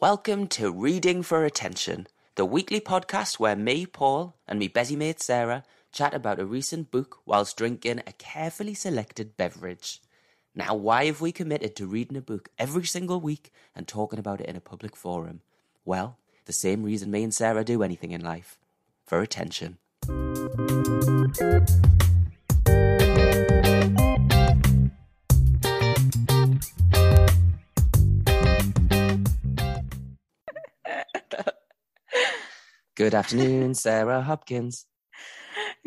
Welcome to Reading for Attention, the weekly podcast where me, Paul, and me busy mate Sarah chat about a recent book whilst drinking a carefully selected beverage. Now, why have we committed to reading a book every single week and talking about it in a public forum? Well, the same reason me and Sarah do anything in life for attention. Good afternoon, Sarah Hopkins.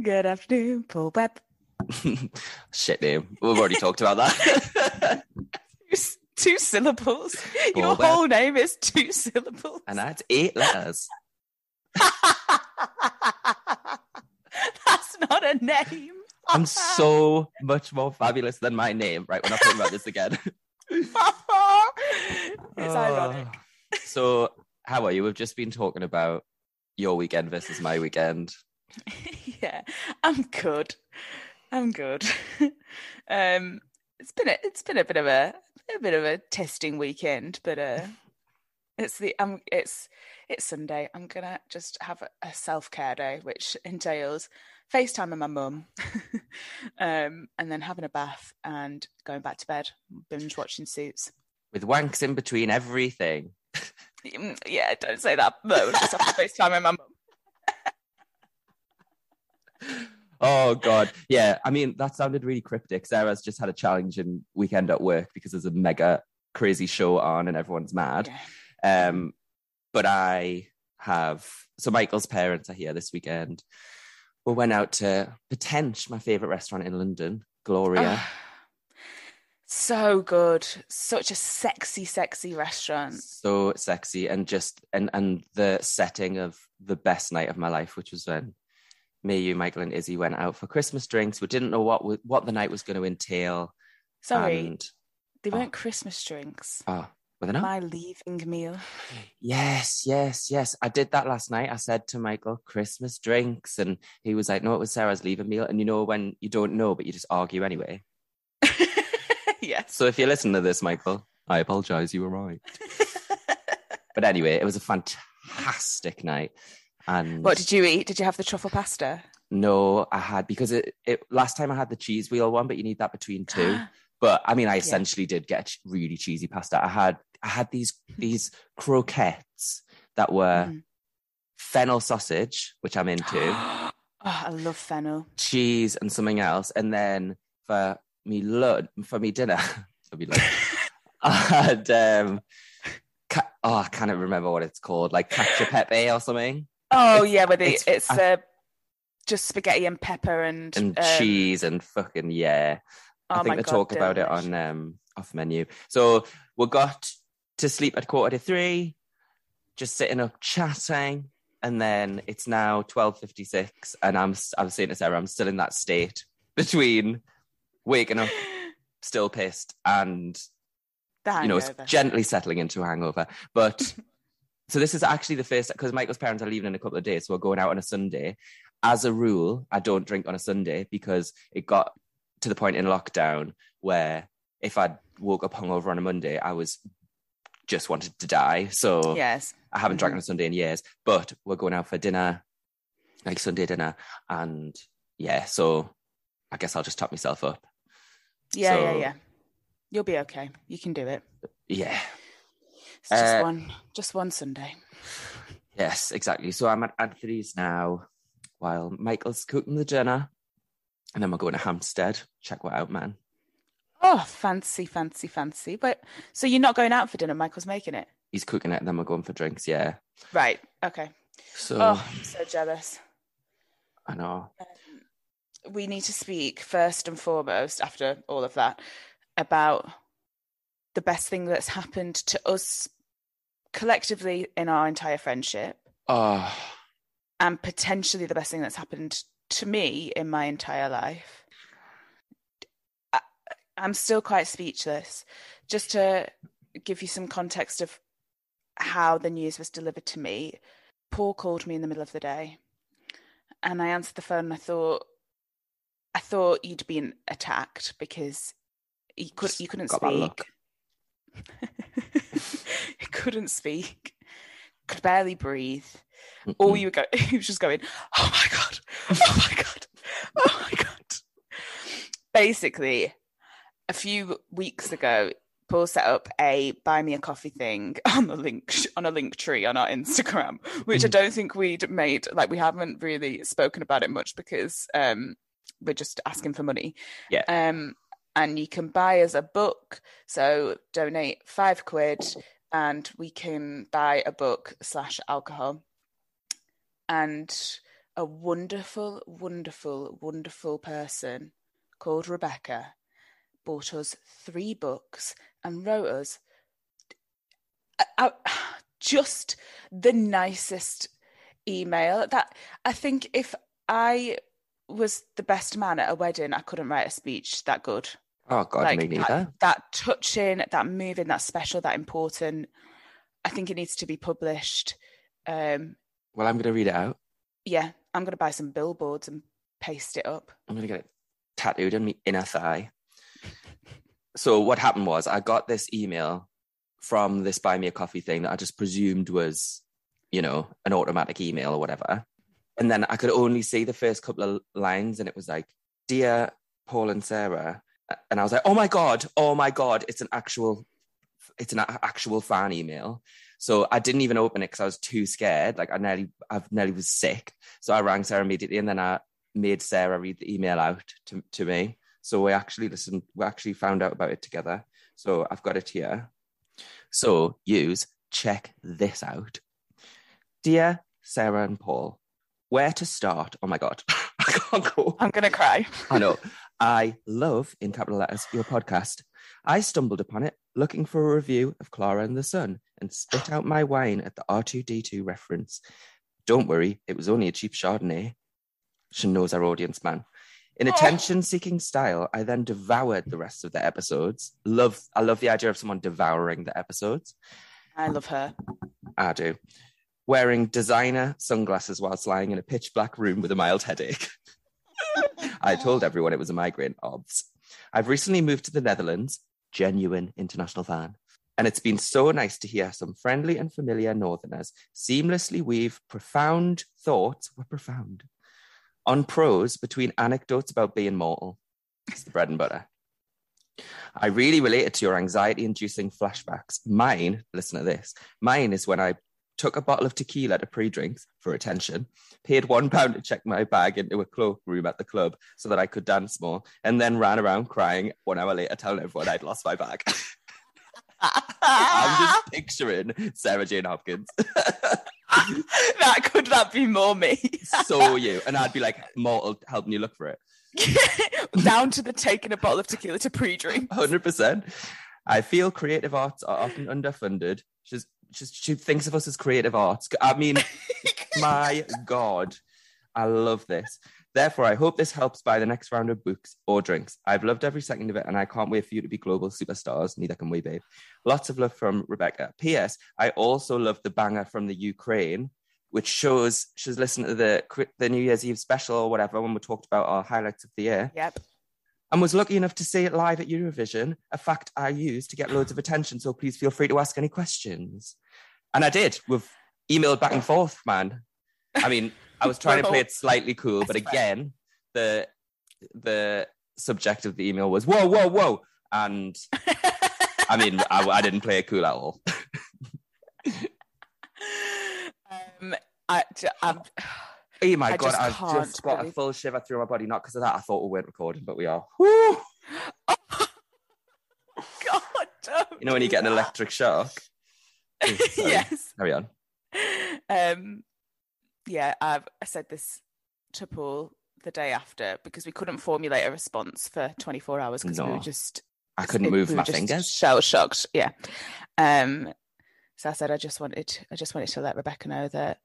Good afternoon, Paul Webb. Shit name. We've already talked about that. Two, two syllables. Paul Your Webb. whole name is two syllables. and that's eight letters. That's not a name. I'm so much more fabulous than my name. Right, we're not talking about this again. it's ironic. Oh. So, how are you? We've just been talking about your weekend versus my weekend. yeah, I'm good. I'm good. um, it's been a, it's been a bit of a a bit of a testing weekend, but uh, it's the um it's it's Sunday. I'm gonna just have a, a self care day, which entails FaceTime with my mum, um, and then having a bath and going back to bed, binge watching Suits. With wanks in between everything. Mm, Yeah, don't say that. No, just have to FaceTime my mum. Oh god. Yeah. I mean, that sounded really cryptic. Sarah's just had a challenging weekend at work because there's a mega crazy show on and everyone's mad. Yeah. Um, but I have so Michael's parents are here this weekend. We went out to Potench, my favorite restaurant in London, Gloria. Ah, so good. Such a sexy, sexy restaurant. so sexy and just and and the setting of the best night of my life, which was when me, you, Michael, and Izzy went out for Christmas drinks. We didn't know what what the night was going to entail. Sorry, and they oh. weren't Christmas drinks. oh, were they not? My leaving meal. Yes, yes, yes. I did that last night. I said to Michael, Christmas drinks. And he was like, no, it was Sarah's leaving meal. And you know, when you don't know, but you just argue anyway. yes. So if you listen to this, Michael, I apologize. You were right. But anyway, it was a fantastic night. And what did you eat? Did you have the truffle pasta? no, I had because it, it last time I had the cheese wheel one, but you need that between two. But I mean, I essentially did get really cheesy pasta. I had I had these these croquettes that were Mm. fennel sausage, which I'm into, oh, I love fennel. cheese and something else, and then for me lunch, for me dinner, for me lunch, I had um, ca- oh, I can't remember what it's called, like cacio pepe or something, Oh It's- yeah, but it's- it's, I- uh, just spaghetti and pepper and and um, cheese and fucking yeah. Oh I think they God, talk about it on um off menu. So we got to sleep at quarter to three, just sitting up chatting, and then it's now twelve fifty six, and I'm i'm saying to Sarah, I'm still in that state between waking up still pissed and you know it's gently settling into a hangover. But so this is actually the first because Michael's parents are leaving in a couple of days, so we're going out on a Sunday. As a rule, I don't drink on a Sunday because it got to the point in lockdown where if I woke up hungover on a Monday, I was just wanted to die. So yes. I haven't drank Mhm. on a Sunday in years, but we're going out for dinner, like Sunday dinner, and yeah, so I guess I'll just top myself up. Yeah, yeah, yeah. You'll be okay. You can do it. Yeah. It's just Uh, one, just one Sunday. Yes, exactly. So I'm at Anthony's now while Michael's cooking the dinner. And then we're going to Hampstead. Check what out, man. Oh, fancy, fancy, fancy. But so you're not going out for dinner? Michael's making it. He's cooking it, and then we're going for drinks. Yeah. Right. Okay. So Oh, I'm so jealous. I know. Um, we need to speak first and foremost after all of that about the best thing that's happened to us collectively in our entire friendship Oh, and potentially the best thing that's happened to me in my entire life. I, I'm still quite speechless. Just to give you some context of how the news was delivered to me, Paul called me in the middle of the day, and I answered the phone. And I thought, I thought you'd been attacked because you could Just you couldn't speak. he couldn't speak. could barely breathe. All Mm-mm. you were going, he was just going, "Oh my god, oh my god, oh my god." Basically, a few weeks ago, Paul set up a buy me a coffee thing on the link on a link tree on our Instagram, which I Mhm. don't think we'd made. Like we haven't really spoken about it much because um, we're just asking for money. Yeah. Um, and you can buy us a book. So donate five quid, and we can buy a book slash alcohol. And a wonderful, wonderful, wonderful person called Rebecca bought us three books and wrote us uh, uh, just the nicest email that I think if I was the best man at a wedding, I couldn't write a speech that good. Oh God, like me that- neither. That, touching, that moving, that special, that important. I think it needs to be published. Um, Well, I'm gonna read it out. yeah, I'm gonna buy some billboards and paste it up. I'm gonna get it tattooed on my inner thigh. So what happened was I got this email from this buy me a coffee thing that I just presumed was, you know, an automatic email or whatever. And then I could only see the first couple of lines and it was like, Dear Paul and Sarah. And I was like, oh my God, oh my God, it's an actual, it's an actual fan email. So I didn't even open it because I was too scared. Like I nearly, I nearly was sick. So I rang Sarah immediately and then I made Sarah read the email out to, to me. So we actually listened, we actually found out about it together. So I've got it here. So use, check this out. Dear Sarah and Paul, where to start? Oh my God, I can't go. I'm gonna cry. I know. I love, in capital letters, your podcast. I stumbled upon it looking for a review of Clara and the Sun and spit out my wine at the R2D2 reference. Don't worry, it was only a cheap Chardonnay. She knows our audience, man. In Oh. attention seeking style, I then devoured the rest of the episodes. Love, I love the idea of someone devouring the episodes. I love her. I do. Wearing designer sunglasses whilst lying in a pitch black room with a mild headache. I told everyone it was a migraine, obs. I've recently moved to the Netherlands, genuine international fan. And it's been so nice to hear some friendly and familiar Northerners seamlessly weave profound thoughts, were profound, on prose between anecdotes about being mortal. It's the bread and butter. I really related to your anxiety inducing flashbacks. Mine, listen to this, mine is when I took a bottle of tequila to pre drinks for attention, paid one pound to check my bag into a cloakroom at the club so that I could dance more, and then ran around crying one hour later telling everyone I'd lost my bag. I'm just picturing Sarah Jane Hopkins. that could that be more me? so you. And I'd be like, mortal helping you look for it. Down to the taking a bottle of tequila to pre-drink. 100%. I feel creative arts are often underfunded. She's, she's, she thinks of us as creative arts. I mean, my God, I love this. Therefore, I hope this helps buy the next round of books or drinks. I've loved every second of it, and I can't wait for you to be global superstars. Neither can we, babe. Lots of love from Rebecca. P.S. I also love the banger from the Ukraine, which shows she's listened to the the New Year's Eve special or whatever when we talked about our highlights of the year Yep. and was lucky enough to see it live at Eurovision, a fact I use to get loads of attention. So please feel free to ask any questions. And I did. We've emailed back and forth, man. I mean, I was trying to play it slightly cool, but again, the the subject of the email was whoa, whoa, whoa. And I mean, I, I didn't play it cool at all. um, I, I'm, Oh my I god, I've just got a full shiver through my body. Not because of that, I thought we weren't recording, but we are. Woo! God, don't You know when you get an electric shock? Sorry. yes. Carry on. Um, yeah, I've I said this to Paul the day after because we couldn't formulate a response for 24 hours because we were just I couldn't move we my fingers. Shell shocked. Yeah. Um. So I said I just wanted I just wanted to let Rebecca know that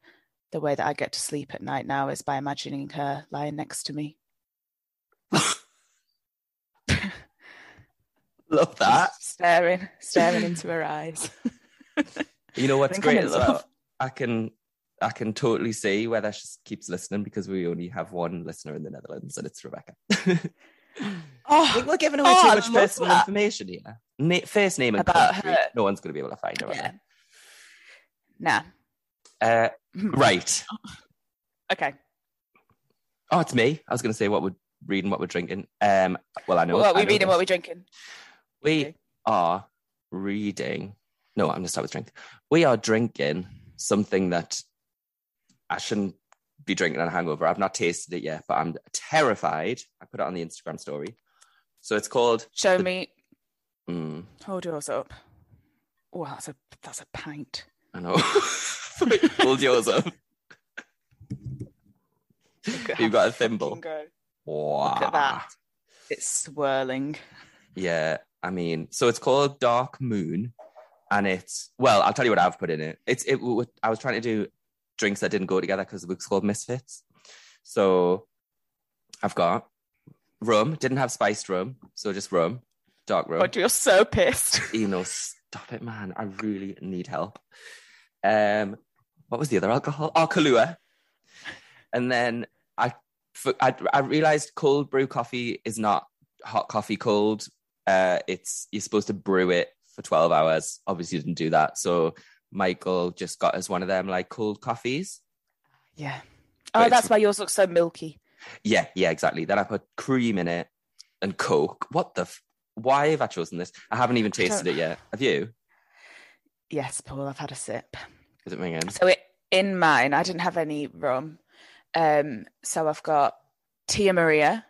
the way that I get to sleep at night now is by imagining her lying next to me. Love that. staring, staring into her eyes. You know what's great as well? I can I can totally see whether she keeps listening because we only have one listener in the Netherlands and it's Rebecca. Oh, think we're giving away Oh, too much personal that. information here. Na- first name and About country. her. No one's going to be able to find her. are yeah. they? Nah. Uh, right. Okay. Oh, it's me. I was going to say what we're reading, what we're drinking. Um, well, I know. what we know reading? What we're drinking? We Okay. are reading. No, I'm going to start with drink. We are drinking something that I shouldn't be drinking on a hangover. I've not tasted it yet, but I'm terrified. I put it on the Instagram story. So it's called. Show The- me. Mm, Hold yours up. Oh, that's a that's a pint. I know. Hold yours up. You've got a thimble. go. Wow. Look at that. It's swirling. Yeah, I mean, so it's called Dark Moon, and it's well, I'll tell you what I've put in it. It's it. I was trying to do drinks that didn't go together because the book's called Misfits. So I've got rum. Didn't have spiced rum, so just rum, dark rum. God, you're so pissed. You know, stop it, man. I really need help. Um, what was the other alcohol? Oh, Kahlua. And then I, I, I realized cold brew coffee is not hot coffee cold. Uh, it's you're supposed to brew it for 12 hours. Obviously, didn't do that. So Michael just got us one of them like cold coffees. Yeah. Oh, that's why yours looks so milky. Yeah, yeah, exactly. Then I put cream in it and Coke. What the? F- why have I chosen this? I haven't even tasted it yet. Have you? Yes, Paul, I've had a sip. Is it ringing? So it, in mine, I didn't have any rum. Um, so I've got Tia Maria.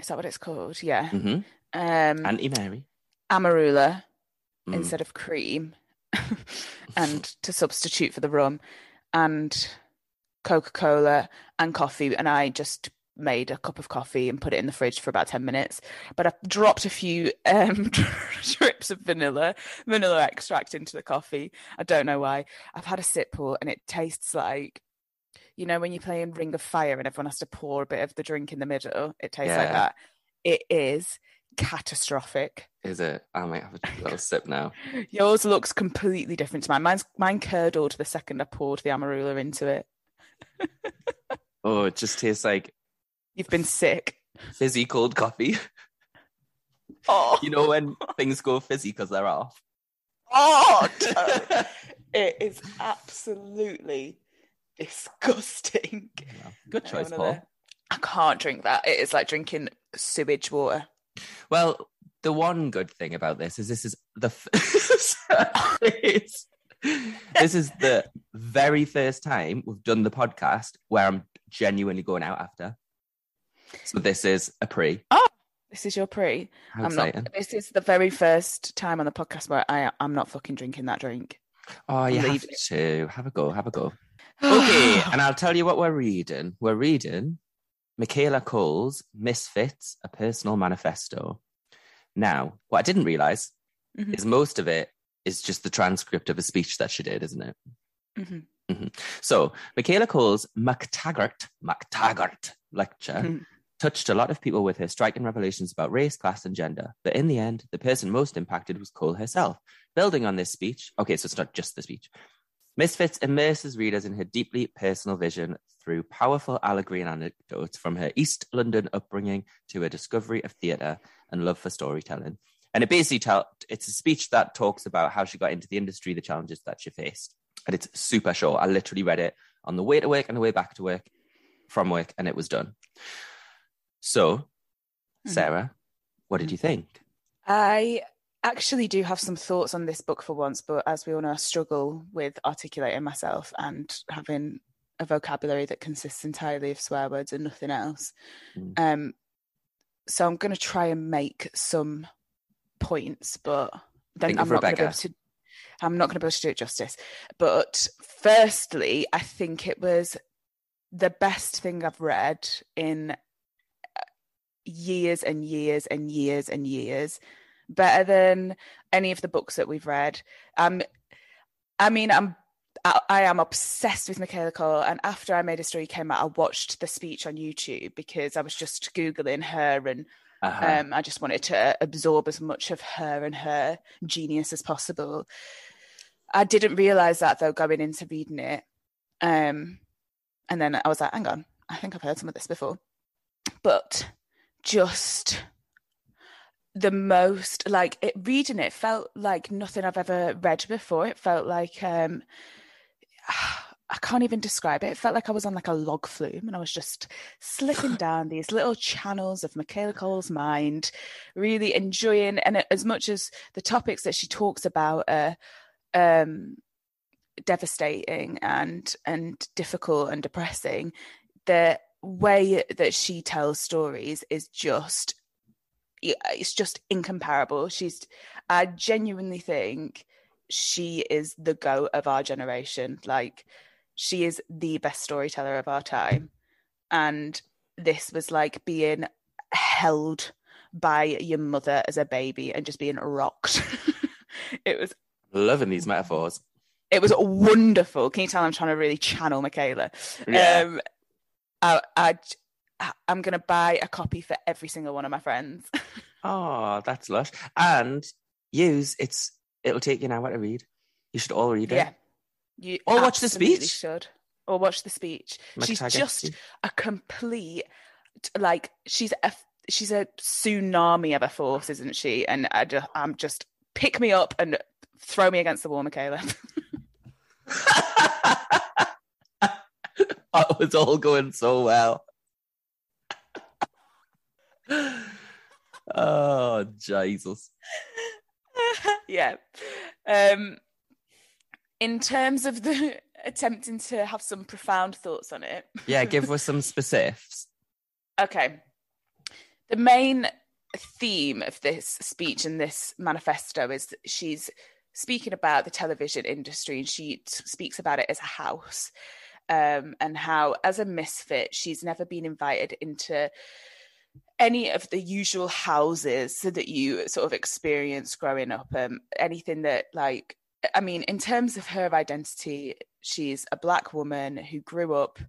Is that what it's called? Yeah. hmm Um, Auntie Mary. Amarula Mm. instead of cream, and to substitute for the rum, and Coca Cola and coffee. And I just made a cup of coffee and put it in the fridge for about 10 minutes. But I dropped a few um, drips of vanilla, vanilla extract into the coffee. I don't know why. I've had a sip, Paul, and it tastes like, you know, when you're playing Ring of Fire and everyone has to pour a bit of the drink in the middle, it tastes like that. It is catastrophic. Is it? I might have a little sip now. Yours looks completely different to mine. Mine's mine curdled the second I poured the amarula into it. Oh, it just tastes like You've been sick. fizzy cold coffee. Oh, You know when things go fizzy because they're off. oh, it is absolutely disgusting. Good choice, Paul. I can't drink that. It is like drinking sewage water. Well, the one good thing about this is this is the f- this is the very first time we've done the podcast where I'm genuinely going out after. So this is a pre. Oh, this is your pre. How I'm exciting! not. This is the very first time on the podcast where I I'm not fucking drinking that drink. oh, you have it. to have a go. Have a go. Okay, and I'll tell you what we're reading. We're reading Michaela Coel's Misfits, a personal manifesto. Now, what I didn't realize Mhm. is most of it is just the transcript of a speech that she did, isn't it? Mhm. So, Michaela Coel's MacTaggart, MacTaggart lecture Mhm. touched a lot of people with her striking revelations about race, class, and gender. But in the end, the person most impacted was Coel herself. Building on this speech, okay, so it's not just the speech. Misfits immerses readers in her deeply personal vision through powerful allegory and anecdotes from her East London upbringing to her discovery of theatre and love for storytelling. And it basically tell it's a speech that talks about how she got into the industry, the challenges that she faced. And it's super short. I literally read it on the way to work and the way back to work from work, and it was done. So, Mhm. Sarah, what did you think? I actually do have some thoughts on this book for once, but as we all know, I struggle with articulating myself and having a vocabulary that consists entirely of swear words and nothing else. Mm. Um, so I'm going to try and make some points, but then I'm not going to be able to. I'm not going to be able to do it justice. But firstly, I think it was the best thing I've read in years and years and years and years better than any of the books that we've read um i mean i'm I, I am obsessed with Michaela Coel, and after I Made a Story came out, I watched the speech on YouTube because I was just googling her, and Uh-huh. um, I just wanted to absorb as much of her and her genius as possible. I didn't realize that though going into reading it, um, and then I was like, "Hang on, I think I've heard some of this before," but just the most like it reading it felt like nothing I've ever read before. It felt like um I can't even describe it. It felt like I was on like a log flume and I was just slipping down these little channels of Michaela Coel's mind, really enjoying. And as much as the topics that she talks about are um, devastating and and difficult and depressing, the way that she tells stories is just it's just incomparable. She's I genuinely think she is the go of our generation. Like she is the best storyteller of our time. And this was like being held by your mother as a baby and just being rocked. it was loving these metaphors. It was wonderful. Can you tell I'm trying to really channel Michaela? Yeah. Um, I, I, I'm going to buy a copy for every single one of my friends. oh, that's lush. And use it's it'll take you an hour to read. You should all read it. Yeah. You or watch the speech. Should or watch the speech. she's just a complete like she's a she's a tsunami of a force, isn't she? And I just, I'm just pick me up and throw me against the wall, Michaela. it was all going so well. oh Jesus. yeah. Um in terms of the attempting to have some profound thoughts on it. yeah, give us some specifics. Okay. The main theme of this speech and this manifesto is she's speaking about the television industry and she t- speaks about it as a house um, and how as a misfit she's never been invited into any of the usual houses that you sort of experience growing up um, anything that like i mean in terms of her identity she's a black woman who grew up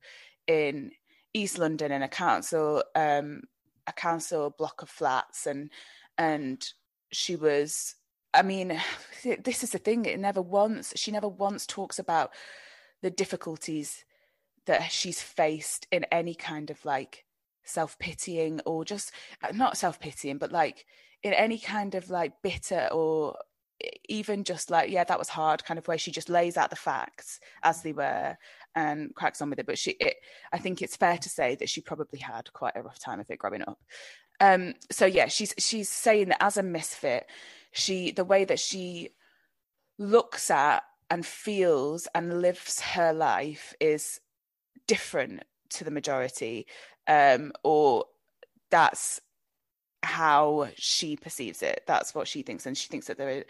in east london in a council um, a council block of flats and and she was i mean this is the thing it never once she never once talks about the difficulties that she's faced in any kind of like self-pitying or just uh, not self-pitying but like in any kind of like bitter or even just like yeah that was hard kind of way she just lays out the facts as they were and cracks on with it. But she it, i think it's fair to say that she probably had quite a rough time of it growing up. Um so yeah she's she's saying that as a misfit she the way that she looks at and feels and lives her life is different to the majority um, or that's how she perceives it. That's what she thinks. And she thinks that there are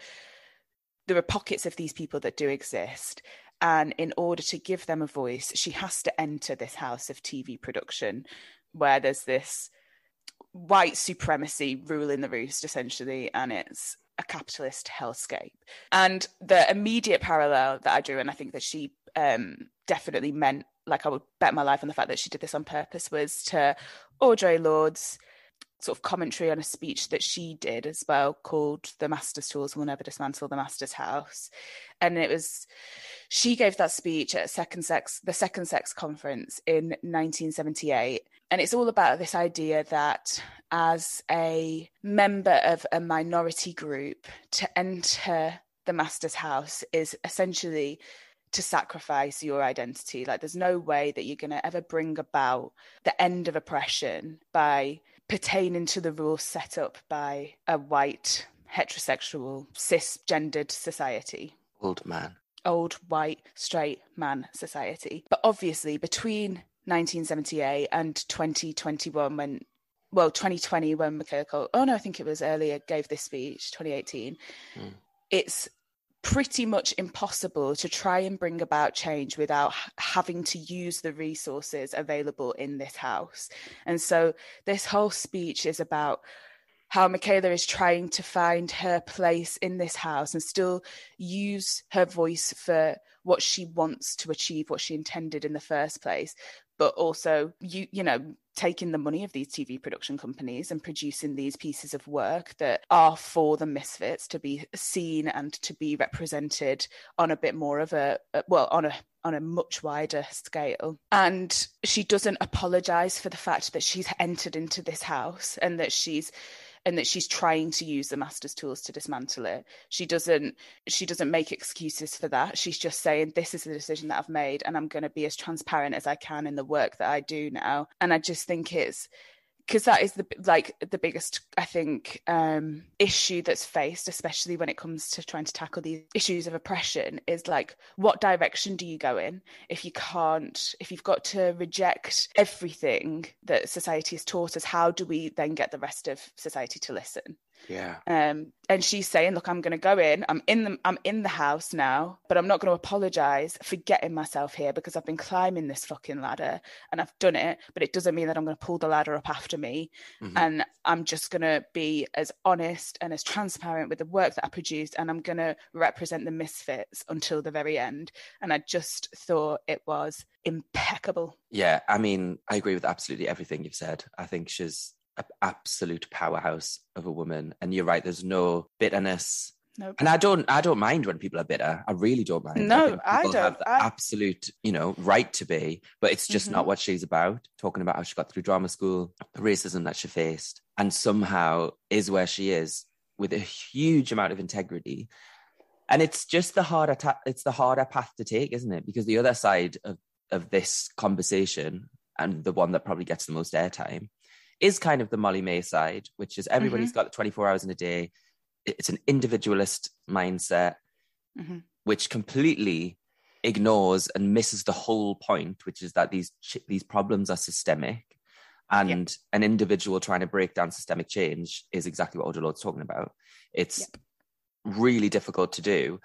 there are pockets of these people that do exist. And in order to give them a voice she has to enter this house of tv production where there's this white supremacy ruling the roost essentially and it's a capitalist hellscape. And the immediate parallel that i drew and i think that she um, definitely meant like I would bet my life on the fact that she did this on purpose was to Audre Lorde's sort of commentary on a speech that she did as well called The Master's Tools Will Never Dismantle the Master's House. And it was she gave that speech at Second Sex, the Second Sex Conference in 1978. And it's all about this idea that as a member of a minority group, to enter the master's house is essentially to sacrifice your identity. Like, there's no way that you're going to ever bring about the end of oppression by pertaining to the rules set up by a white, heterosexual, cisgendered society. Old man. Old, white, straight man society. But obviously, between 1978 and 2021, when well, 2020 when Coel, oh no, I think it was earlier, gave this speech, 2018. Mm. It's pretty much impossible to try and bring about change without having to use the resources available in this house. And so this whole speech is about how Michaela is trying to find her place in this house and still use her voice for what she wants to achieve, what she intended in the first place, but also you you know taking the money of these TV production companies and producing these pieces of work that are for the misfits to be seen and to be represented on a bit more of a, well on a on a much wider scale. And she doesn't apologize for the fact that she's entered into this house and that she's and that she's trying to use the master's tools to dismantle it. She doesn't she doesn't make excuses for that. She's just saying this is the decision that i've made and i'm going to be as transparent as i can in the work that i do now. And i just think it's because that is the like the biggest i think um issue that's faced especially when it comes to trying to tackle these issues of oppression is like what direction do you go in if you can't if you've got to reject everything that society has taught us? How do we then get the rest of society to listen yeah. Um, and she's saying, "Look, I'm going to go in. I'm in the I'm in the house now, but I'm not going to apologize for getting myself here because I've been climbing this fucking ladder and I've done it. But it doesn't mean that I'm going to pull the ladder up after me. Mm-hmm. And I'm just going to be as honest and as transparent with the work that I produced, and I'm going to represent the misfits until the very end. And I just thought it was impeccable. Yeah, I mean, I agree with absolutely everything you've said. I think she's an absolute powerhouse of a woman. And you're right, there's no bitterness. Nope. And I don't, I don't mind when people are bitter. I really don't mind. No, I, I don't. Have the I... absolute, you know, right to be, but it's just mm-hmm. not what she's about. Talking about how she got through drama school, the racism that she faced, and somehow is where she is with a huge amount of integrity. And it's just the harder, ta- it's the harder path to take, isn't it? Because the other side of of this conversation, and the one that probably gets the most airtime, is kind of the Molly-Mae side, which is everybody's mm-hmm. got 24 hours in a day. It's an individualist mindset, mm-hmm. which completely ignores and misses the whole point, which is that these these problems are systemic, and yep. an individual trying to break down systemic change is exactly what Audre Lorde's talking about. It's yep. really difficult to do,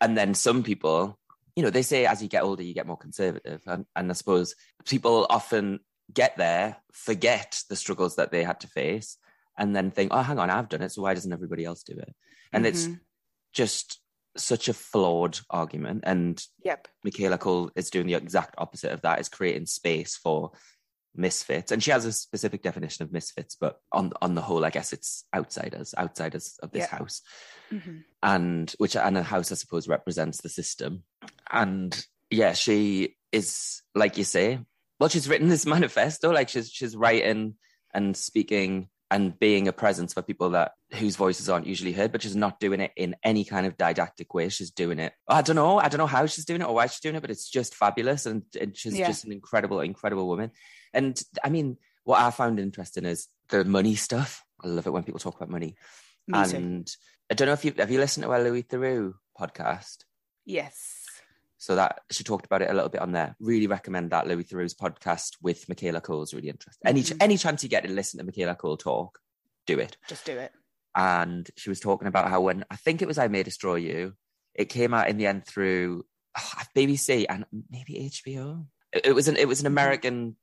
and then some people, you know, they say as you get older, you get more conservative, and, and I suppose people often get there, forget the struggles that they had to face, and then think, oh, hang on, I've done it. So why doesn't everybody else do it? And mm-hmm. it's just such a flawed argument. And yep. Michaela Coel is doing the exact opposite of that, is creating space for misfits. And she has a specific definition of misfits, but on on the whole, I guess it's outsiders, outsiders of this house. Mm-hmm. And which and a house, I suppose, represents the system. And yeah, she is, like you say, well, she's written this manifesto, like she's she's writing and speaking and being a presence for people that whose voices aren't usually heard, but she's not doing it in any kind of didactic way. She's doing it. I don't know. I don't know how she's doing it or why she's doing it, but it's just fabulous. And, and she's yeah. just an incredible, incredible woman. And I mean, what I found interesting is the money stuff. I love it when people talk about money. Me and too. I don't know if you have you listened to our Louis Theroux podcast? Yes. So that she talked about it a little bit on there. Really recommend that Louis Theroux's podcast with Michaela Coel is really interesting. Any mm-hmm. any chance you get to listen to Michaela Coel talk, do it. Just do it. And she was talking about how when I think it was I May Destroy You, it came out in the end through oh, BBC and maybe HBO. It, it was an it was an mm-hmm. American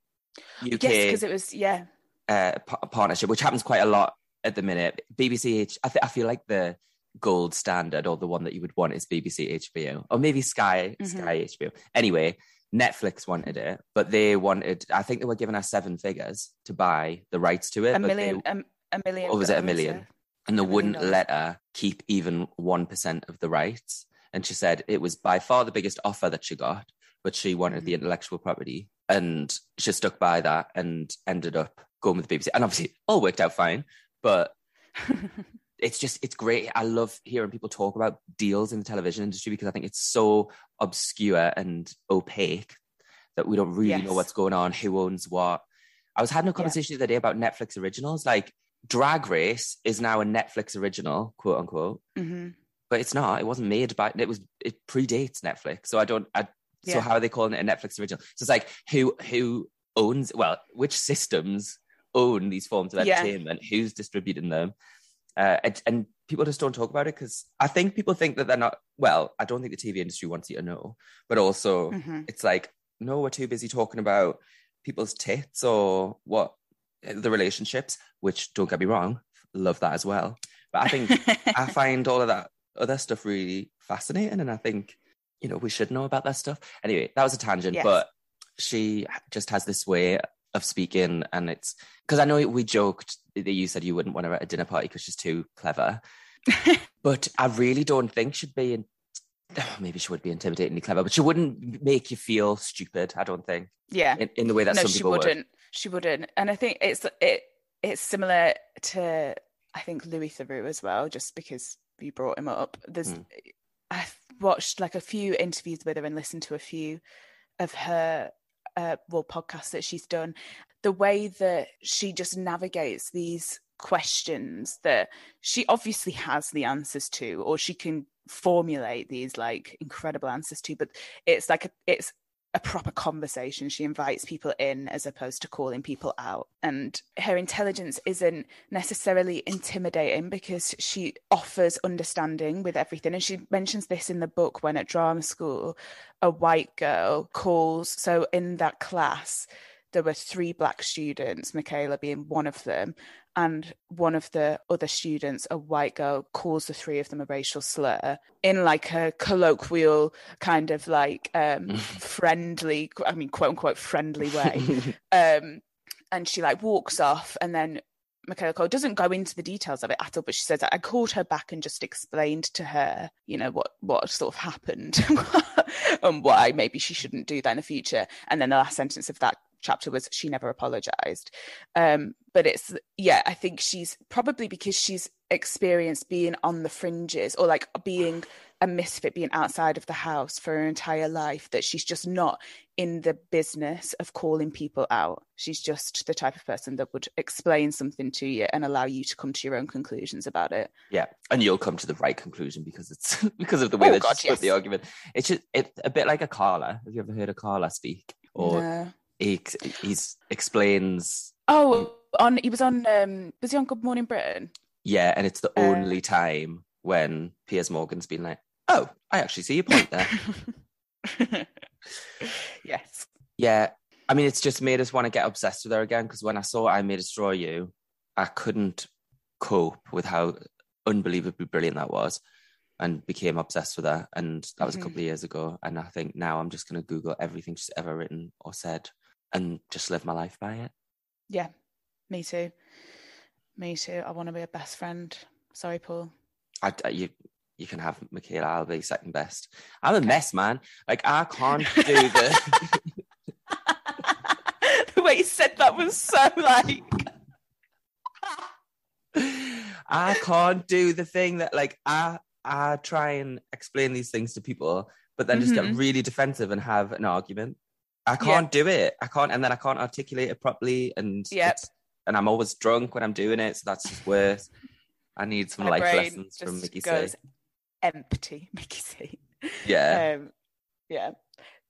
UK. Yes, because it was yeah. Uh, p- partnership, which happens quite a lot at the minute. BBC, I, th- I feel like the gold standard or the one that you would want is BBC HBO or maybe Sky mm-hmm. Sky HBO. Anyway, Netflix wanted it, but they wanted I think they were giving us seven figures to buy the rights to it. A million, they, a, a, million. Or was it a million? And they wouldn't dollars. let her keep even one percent of the rights. And she said it was by far the biggest offer that she got, but she wanted mm-hmm. the intellectual property, and she stuck by that and ended up going with the BBC. And obviously, all worked out fine, but it's just it's great. I love hearing people talk about deals in the television industry because I think it's so obscure and opaque that we don't really yes. know what's going on, who owns what. I was having a conversation yeah. the other day about Netflix originals. Like Drag Race is now a Netflix original, quote unquote, mm-hmm. but it's not. It wasn't made by. It was. It predates Netflix, so I don't. I, yeah. So how are they calling it a Netflix original? So it's like who who owns? Well, which systems own these forms of entertainment? Yeah. Who's distributing them? Uh, and, and, people just don't talk about it because I think people think that they're not. Well, I don't think the TV industry wants you to know, but also mm-hmm. it's like, no, we're too busy talking about people's tits or what the relationships. Which don't get me wrong, love that as well. But I think I find all of that other stuff really fascinating, and I think you know we should know about that stuff. Anyway, that was a tangent, yes. but she just has this way of speaking, and it's because I know we joked that you said you wouldn't want her at a dinner party because she's too clever, but I really don't think she'd be. In, maybe she would be intimidatingly clever, but she wouldn't make you feel stupid. I don't think. Yeah, in, in the way that no, some she people wouldn't. Would. She wouldn't, and I think it's it. it's similar to I think Louis Theroux as well, just because you brought him up. There's Mm. I've watched like a few interviews with her and listened to a few of her uh well podcasts that she's done. The way that she just navigates these questions that she obviously has the answers to, or she can formulate these like incredible answers to, but it's like a, it's a proper conversation. She invites people in as opposed to calling people out. And her intelligence isn't necessarily intimidating because she offers understanding with everything. And she mentions this in the book when at drama school, a white girl calls. So in that class, there were three black students, Michaela being one of them, and one of the other students, a white girl, calls the three of them a racial slur in like a colloquial kind of like um friendly, I mean quote unquote friendly way. um and she like walks off and then Michaela Coel doesn't go into the details of it at all, but she says I called her back and just explained to her, you know, what what sort of happened and why maybe she shouldn't do that in the future. And then the last sentence of that chapter was she never apologized. Um, but it's yeah, I think she's probably because she's experienced being on the fringes or like being a misfit, being outside of the house for her entire life, that she's just not in the business of calling people out. She's just the type of person that would explain something to you and allow you to come to your own conclusions about it. Yeah, and you'll come to the right conclusion because it's because of the way Oh, that God, she split the argument. It's just it's a bit like Akala. Have you ever heard Akala speak? Or No. He he's explains, Oh, on he was on um was he on Good Morning Britain? yeah, and it's the Uh, only time when Piers Morgan's been like, "Oh, I actually see your point there." yes. yeah, I mean, it's just made us want to get obsessed with her again because when I saw I May Destroy You, I couldn't cope with how unbelievably brilliant that was and became obsessed with her. And that was a Mhm. couple of years ago. And I think now I'm just going to Google everything she's ever written or said and just live my life by it. Yeah. Me too. Me too. I want to be a best friend. Sorry, Paul. I, you, you can have Michaela. I'll be second best. I'm a Okay. mess, man. Like I can't do the. the way you said that was so like I can't do the thing that like I I try and explain these things to people, but then just get Mhm. really defensive and have an argument. I can't do it. I can't, and then I can't articulate it properly, and Yep. and I'm always drunk when I'm doing it, so that's just worse. I need some my life lessons from Mickey goes C. empty. Mickey C. Yeah, Um, yeah,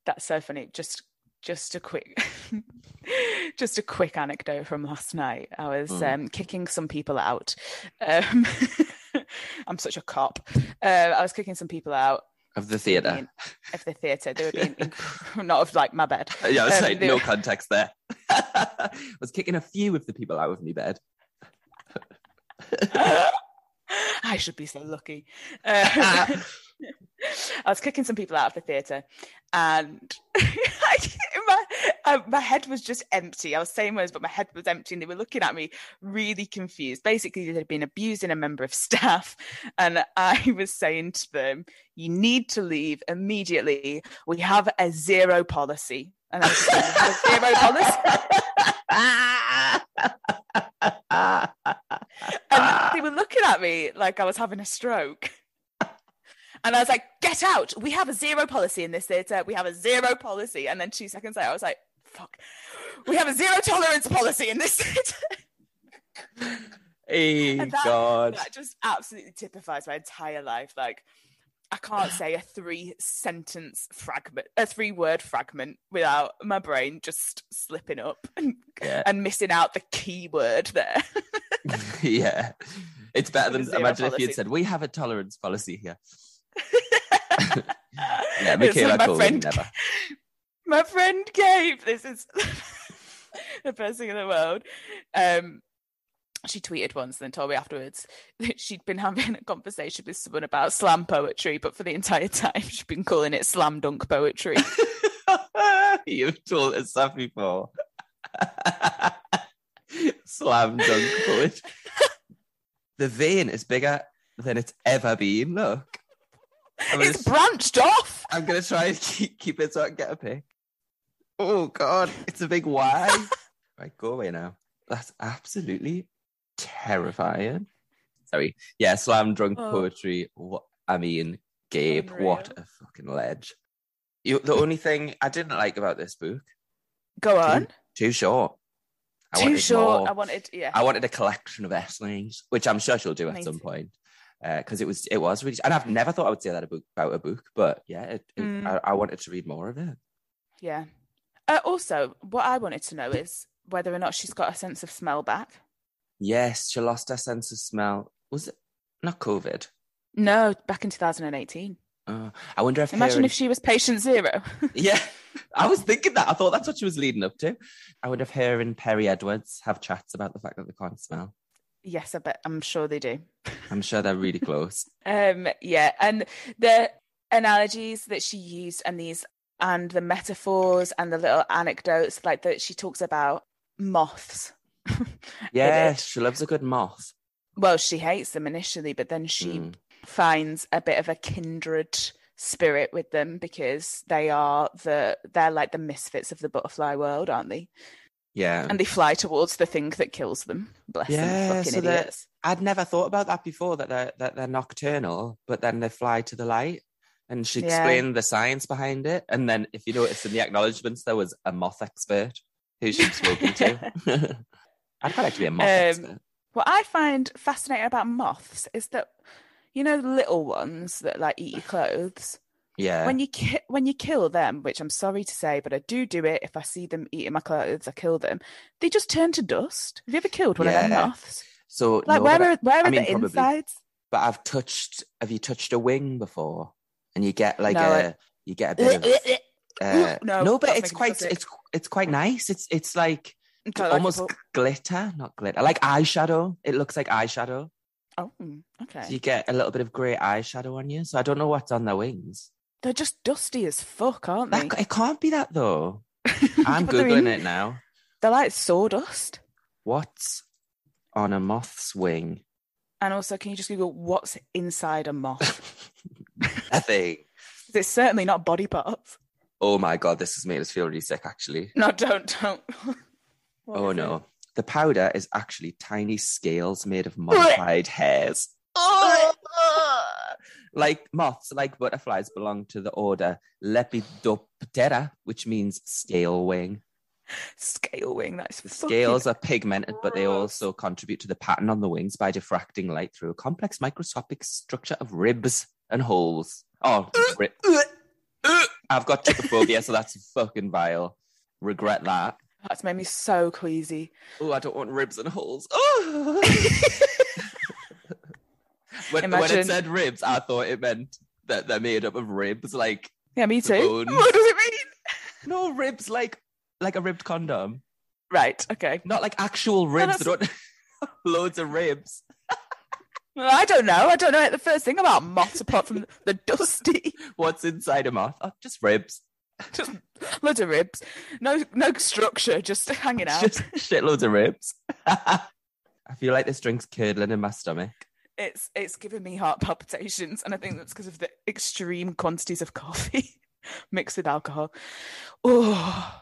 that's so funny. Just, just a quick, just a quick anecdote from last night. I was Mm. um, kicking some people out. Um, I'm such a cop. Uh, I was kicking some people out of the theatre. being- of the theatre. They were being inc- not of like my bed. Yeah, I was um, they no were- context there. I was kicking a few of the people out of me bed. I should be so lucky. Uh, I was kicking some people out of the theatre, and I, my, uh, my head was just empty. I was saying words, but my head was empty, and they were looking at me really confused. Basically, they'd been abusing a member of staff, and I was saying to them, "You need to leave immediately. We have a zero policy." And I was saying, "We have a zero policy. And they were looking at me like I was having a stroke. And I was like, get out. We have a zero policy in this theatre. We have a zero policy. And then two seconds later, I was like, fuck. We have a zero tolerance policy in this theatre. hey, And that- God. that just absolutely typifies my entire life. Like, I can't say a three sentence fragment, a three word fragment without my brain just slipping up and, Yeah. and missing out the key word there. yeah. It's better than imagine if you'd said, We have a tolerance policy here. Yeah, Michaela like my friend never. my friend Gabe, this is the best thing in the world. Um, she tweeted once and then told me afterwards that she'd been having a conversation with someone about slam poetry, but for the entire time she'd been calling it slam dunk poetry. You've told us that before. Slam dunk poetry. the vein is bigger than it's ever been. Look. I'm gonna, it's branched off. I'm gonna try and keep, keep it so I can get a pic. Oh god, it's a big Y. right, go away now. That's absolutely terrifying. Sorry. Yeah, slam drunk Oh. poetry. What I mean, Gabe, what a fucking ledge. You, the only thing I didn't like about this book, Go on. too short. I Too short. more. I wanted, yeah. I wanted a collection of essays, which I'm sure she'll do at Me some point. Because it was it was really, and I've never thought I would say that a book, about a book, but yeah, it, it, Mm. I, I wanted to read more of it. Yeah. Uh, also, what I wanted to know is whether or not she's got a sense of smell back. Yes, she lost her sense of smell. Was it not COVID? No, back in 2018. Uh, I wonder if Imagine and- if she was patient zero. Yeah, I was thinking that. I thought that's what she was leading up to. I would have her and Perrie Edwards have chats about the fact that they can't smell. Yes, I bet. I'm sure they do. I'm sure they're really close. Um, yeah, and the analogies that she used and these and the metaphors and the little anecdotes like that she talks about moths. Yeah, she loves a good moth. Well, she hates them initially, but then she Mm. finds a bit of a kindred spirit with them because they are the they're like the misfits of the butterfly world, aren't they? Yeah. And they fly towards the thing that kills them. Bless Yeah, them, fucking so idiots. I'd never thought about that before that they're, that they're nocturnal, but then they fly to the light. And she Yeah. explained the science behind it. And then, if you notice in the acknowledgements, there was a moth expert who she'd spoken to. I'd quite like to be a moth Um, expert. What I find fascinating about moths is that you know the little ones that like eat your clothes. Yeah. When you ki- when you kill them, which I'm sorry to say, but I do do it. If I see them eating my clothes, I kill them. They just turn to dust. Have you ever killed one of them Yeah. moths? so, Like no, where are where are I mean, the probably. insides? but I've touched. Have you touched a wing before? And you get like No, a I- you get a bit of uh, No, no, but it's quite it's it's quite nice. It's it's like almost glitter, not glitter, like eyeshadow. It looks like eyeshadow. Oh, mm, okay. So you get a little bit of grey eyeshadow on you. So I don't know what's on their wings. They're just dusty as fuck, aren't they? That, it can't be that though. I'm But they're googling in- it now. They're like sawdust. What's on a moth's wing? And also, can you just Google what's inside a moth? I think. it's certainly not body parts. Oh my god, this has made us feel really sick. Actually. No, don't, don't. Oh is it? no, the powder is actually tiny scales made of modified hairs. Oh, oh! Like moths, like butterflies, belong to the order Lepidoptera, which means scale wing. Scale wing. That's fucking- scales are pigmented, but they also contribute to the pattern on the wings by diffracting light through a complex microscopic structure of ribs and holes. Oh, rib. I've got trypophobia, so that's fucking vile. Regret that. That's made me so queasy. Oh, I don't want ribs and holes. Oh. when, when it said ribs, I thought it meant that they're made up of ribs, like Yeah, me too. bones. What does it mean? no ribs, like like a ribbed condom, Right. Okay. not like actual ribs. don't loads of ribs. Well, I don't know. I don't know the first thing about moths apart from the dusty. What's inside a moth? Oh, just ribs. Just loads of ribs. No, no structure. Just hanging out. Just shitloads of ribs. I feel like this drink's curdling in my stomach. It's it's giving me heart palpitations, and I think that's because of the extreme quantities of coffee mixed with alcohol. Oh,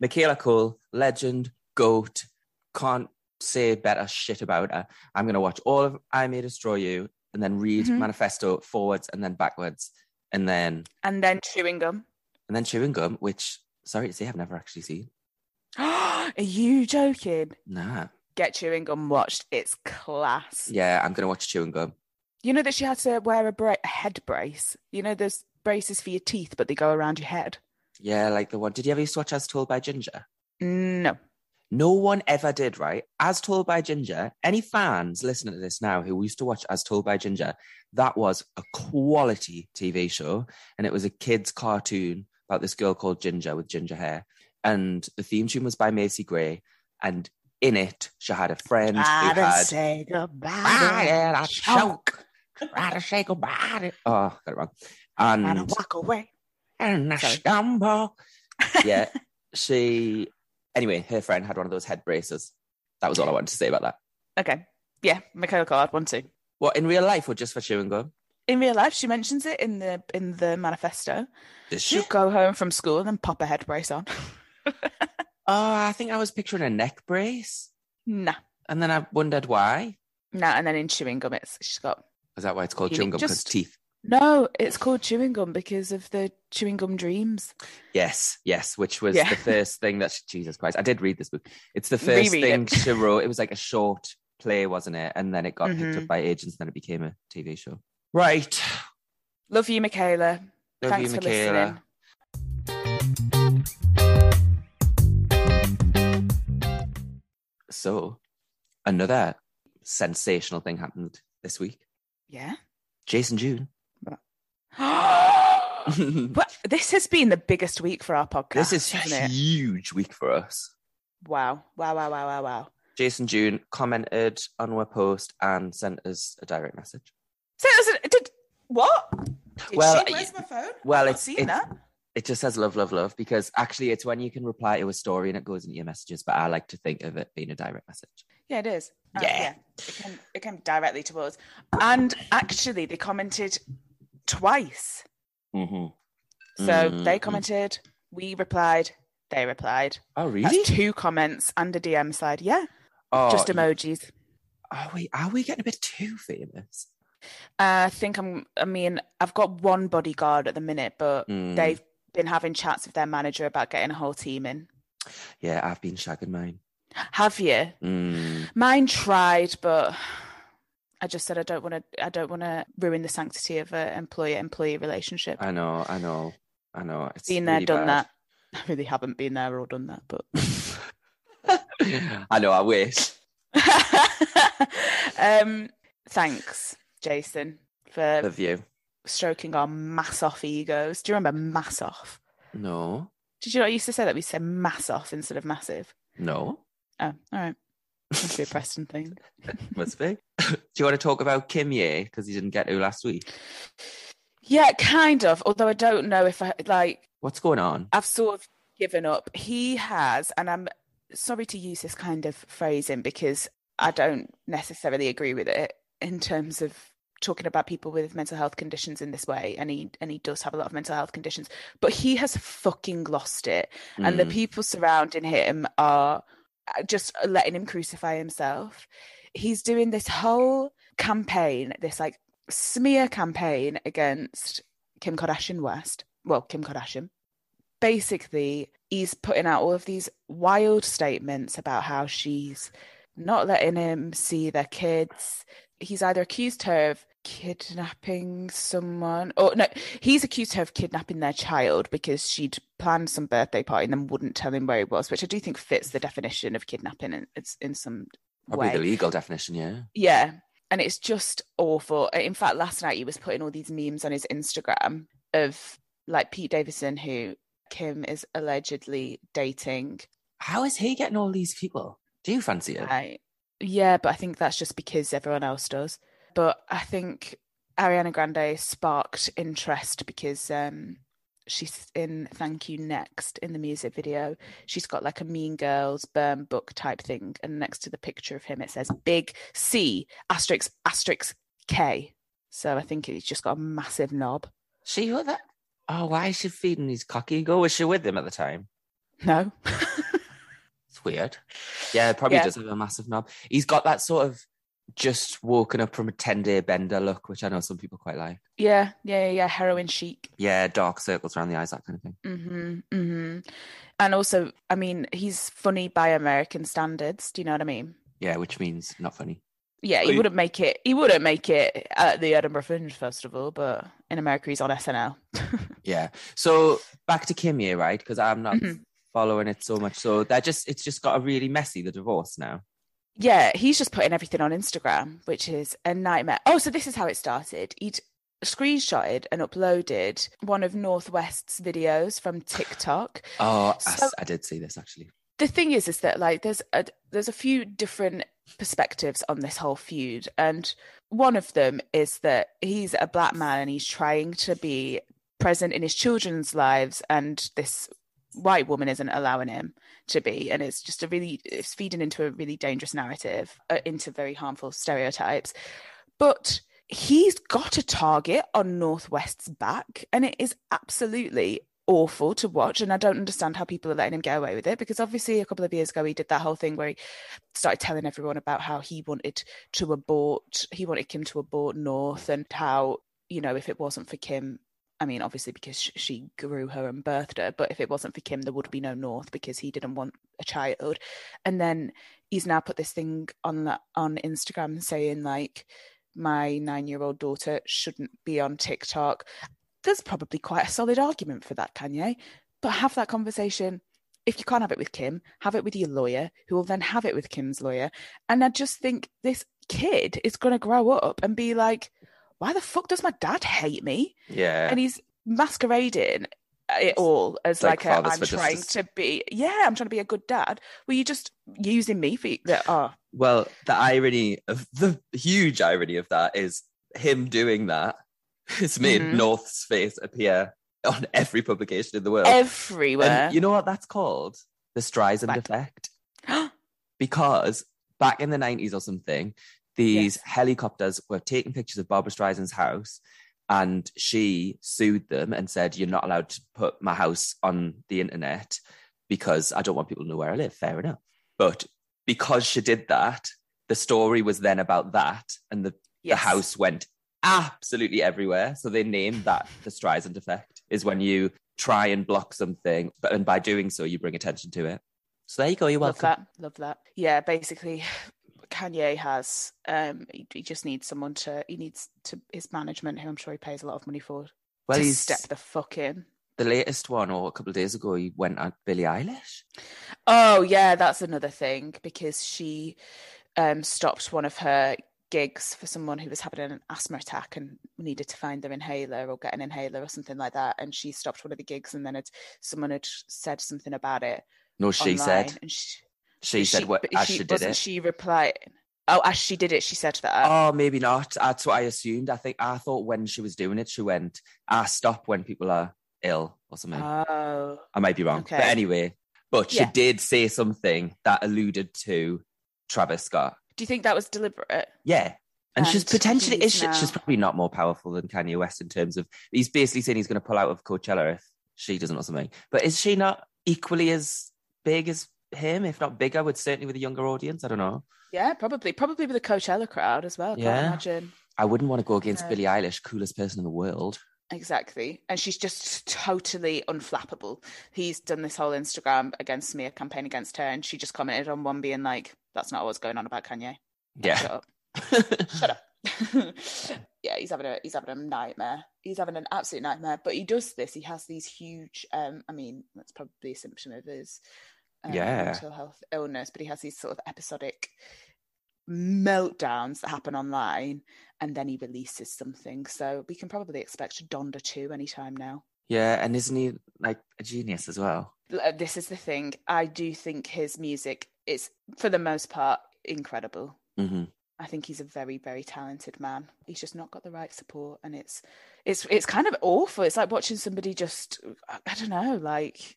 Michaela Coel, legend, goat, can't say better shit about her. I'm going to watch all of I May Destroy You and then read Mhm. Manifesto forwards and then backwards and then and then chewing gum. and then Chewing Gum, which, sorry to say, I've never actually seen. Are you joking? Nah. Get chewing gum watched. It's class. Yeah, I'm going to watch Chewing Gum. You know that she had to wear a, bra- a head brace. You know, there's braces for your teeth, but they go around your head. Yeah, like the one. Did you ever used to watch As Told by Ginger? No. No one ever did, right? As Told by Ginger, any fans listening to this now who used to watch As Told by Ginger, that was a quality TV show. And it was a kid's cartoon about this girl called Ginger with ginger hair. And the theme tune was by Macy Gray. And in it, she had a friend who had. say goodbye. Yeah, oh. that choke. Try to say goodbye. Oh, got it wrong. And walk away. and I Sorry. stumble. yeah, she. Anyway, her friend had one of those head braces. That was all I wanted to say about that. Okay. Yeah, Michaela Card, one, two. What in real life or just for chewing gum? In real life, she mentions it in the in the manifesto. Does she? She'll go home from school and then pop a head brace on. Oh, I think I was picturing a neck brace. Nah, And then I wondered why. nah. And then in chewing gum, it's she's got Is that why it's called chewing gum? Because teeth. no. It's called chewing gum because of the chewing gum dreams. Yes, yes, which was Yeah. the first thing that she, Jesus Christ, I did read this book. It's the first Reread thing it. she wrote. It was like a short play, wasn't it? And then it got picked up Mhm. by agents, and then it became a TV show. Right. Love you, Michaela. Love Thanks you, for Michaela. So, another sensational thing happened this week. Yeah. Jason June. But this has been the biggest week for our podcast. this is a huge week for us. Wow. Wow, wow, wow, wow, wow. Jason June commented on our post and sent us a direct message. It was a- did what? Did Well, she? Uh, Where's my phone? well, I've it's- seen it's- that. It just says love, love, love because actually it's when you can reply to a story and it goes into your messages. But I like to think of it being a direct message. Yeah, it is. Uh, Yeah. It came, it came directly to us. And actually, they commented twice. Mm-hmm. So they Mhm. commented, we replied, they replied. Oh, really? That's two comments and a DM side. Yeah, oh, just emojis. Are we? Are we getting a bit too famous? Uh, I think I'm, I mean, I've got one bodyguard at the minute, but Mm, they've been having chats with their manager about getting a whole team in. Yeah, I've been shagging mine. Have you? Mm, Mine tried, but I just said I don't want to. I don't want to ruin the sanctity of an employer-employee relationship. I know, I know, I know. It's Been there, really done bad. that. I really haven't been there or done that, but. I know. I wish. um, thanks, Jason, for Love you. Stroking our mass off egos. Do you remember mass off? No, Did you know I used to say that we said mass off instead of massive? no. Oh, all right. Must be a Preston thing. Must be. Do you want to talk about Kanye because he didn't get to last week? Yeah, kind of. Although I don't know if I like. What's going on? I've sort of given up. He has, and I'm sorry to use this kind of phrasing because I don't necessarily agree with it in terms of talking about people with mental health conditions in this way and he and he does have a lot of mental health conditions but he has fucking lost it. And the Mm, people surrounding him are uh, just letting him crucify himself. He's doing this whole campaign this like smear campaign against kim kardashian west. Well kim kardashian. Basically he's putting out all of these wild statements about how she's not letting him see their kids he's either accused her of kidnapping someone or no he's accused her of kidnapping their child because she'd planned some birthday party and then wouldn't tell him where he was which i do think fits the definition of kidnapping in, it's in some probably way the legal definition. Yeah. yeah and it's just awful in fact last night he was putting all these memes on his instagram of like pete davidson who kim is allegedly dating How is he getting all these people? Do you fancy it? I, yeah, but I think that's just because everyone else does. But I think Ariana Grande sparked interest because um, she's in Thank You Next in the music video. She's got like a Mean Girls burn book type thing, and next to the picture of him it says Big C asterisk asterisk K. So I think he's just got a massive knob. She who that? Oh, why is she feeding his cocky ego? Was she with him at the time? No. It's weird. Yeah, probably Yeah. does have a massive knob. He's got that sort of just woken up from a 10 day bender look, which I know some people quite like. yeah, yeah, yeah, yeah. Heroin chic. Yeah, dark circles around the eyes, that kind of thing. hmm hmm And also, I mean, he's funny by American standards. Do you know what I mean? Yeah, which means not funny. Yeah, he wouldn't make it. He wouldn't make it at the Edinburgh Fringe Festival, but in America, he's on SNL. Yeah. So back to Kim here, right? Because I'm not Mhm. Following it so much. So that just it's just got a really messy the divorce now. yeah, he's just putting everything on Instagram, which is a nightmare. Oh, so this is how it started. He'd screenshotted and uploaded one of North West's videos from TikTok. Oh, I, I did see this actually. the thing is is that like there's a there's a few different perspectives on this whole feud and one of them is that he's a black man and he's trying to be present in his children's lives and this white woman isn't allowing him to be and it's just a really it's feeding into a really dangerous narrative uh, into very harmful stereotypes. But he's got a target on North West's back and it is absolutely awful to watch and i don't understand how people are letting him get away with it because obviously a couple of years ago he did that whole thing where he started telling everyone about how he wanted to abort he wanted kim to abort north and how you know if it wasn't for kim I mean, obviously because she grew her and birthed her, but if it wasn't for Kim, there would be no North because he didn't want a child. And then he's now put this thing on on Instagram saying like, my nine-year-old daughter shouldn't be on TikTok. There's probably quite a solid argument for that, Kanye. But have that conversation. If you can't have it with Kim, have it with your lawyer, who will then have it with Kim's lawyer. And I just think this kid is going to grow up and be like, why the fuck does my dad hate me? Yeah. And he's masquerading it all as like, like a, I'm trying justice. to be, yeah, I'm trying to be a good dad. Were you just using me for that? Oh, Well, the irony of the huge irony of that is him doing that has made Mhm. North's face appear on every publication in the world. everywhere. And you know what that's called? The Streisand effect. Because back in the 90s or something, these Yes. helicopters were taking pictures of Barbara Streisand's house and she sued them and said, You're not allowed to put my house on the internet because I don't want people to know where I live. Fair enough. But because she did that, the story was then about that and the, the house went absolutely everywhere. So they named that the Streisand effect is when you try and block something, but and by doing so, you bring attention to it. So there you go. You're welcome. Love that. Love that. Yeah, basically, Kanye has. Um, he, he just needs someone to. He needs to his management, who I'm sure he pays a lot of money for, Well, to he's step the fuck in. the latest one, or a couple of days ago, he went at Billie Eilish. Oh yeah, that's another thing because she um, stopped one of her gigs for someone who was having an asthma attack and needed to find their inhaler or get an inhaler or something like that. And she stopped one of the gigs, and then it, someone had said something about it. No, she online, said. and she, She said what but as she, did wasn't it. She replied. Oh, as she did it, she said that. Oh, maybe not. That's what I assumed. I think I thought when she was doing it, she went, "I stop when people are ill" or something. Oh, I might be wrong, okay. but anyway. But she Yeah. did say something that alluded to Travis Scott. do you think that was deliberate? Yeah. And, she's potentially is she, she's probably not more powerful than Kanye West in terms of he's basically saying he's going to pull out of Coachella if she doesn't or something. But is she not equally as big as him, if not bigger, would certainly with a younger audience? I don't know. Yeah, probably. Probably with the Coachella crowd as well. Yeah. imagine. I wouldn't want to go against. Billie Eilish, coolest person in the world. Exactly. And she's just totally unflappable. He's done this whole Instagram against smear campaign against her, and she just commented on one being like, That's not what's going on about Kanye. Yeah. Shut up. Shut up. yeah, he's having a he's having a nightmare. He's having an absolute nightmare. But he does this. He has these huge um I mean, that's probably a symptom of his um, Yeah. mental health illness, but he has these sort of episodic meltdowns that happen online and then he releases something. So we can probably expect Donda 2 anytime now. yeah, and isn't he like a genius as well? Uh, This is the thing. I do think his music is, for the most part, incredible. hmm I think he's a very, very talented man. He's just not got the right support, and it's, it's, it's kind of awful. It's like watching somebody just, I I don't know, like,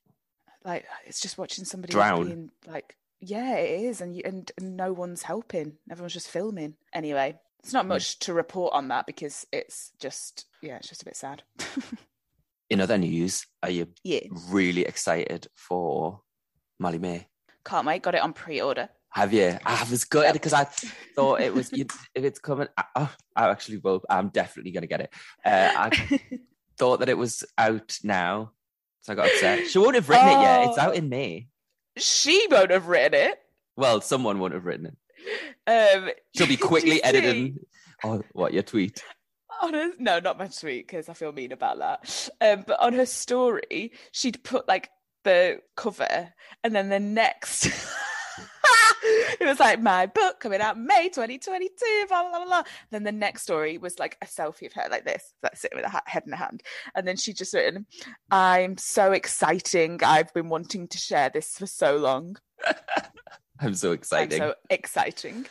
like it's just watching somebody Drown. being like, yeah, it is, and you, and, and no one's helping. Everyone's just filming. Anyway, it's not much to report on that because it's just, yeah, it's just a bit sad. In other news, are you yeah, really excited for Molly-Mae? can't wait. Got it on pre-order. Have you? I was gutted because I thought it was if it's coming. I, oh, I actually will. I'm definitely gonna get it. Uh, I thought that it was out now, so I got upset. She won't have written it yet. It's Oh. out in May. she won't have written it. Well, someone won't have written it. Um, She'll be quickly editing. Oh, what your tweet? On her, no, not my tweet because I feel mean about that. Um, but on her story, she'd put like the cover, and then the next. it was like my book coming out May 2022, blah, blah, blah, blah. Then the next story was like a selfie of her like this, like sitting with a head in her hand. And then she just written, I'm so exciting. I've been wanting to share this for so long. I'm so I'm exciting. so exciting.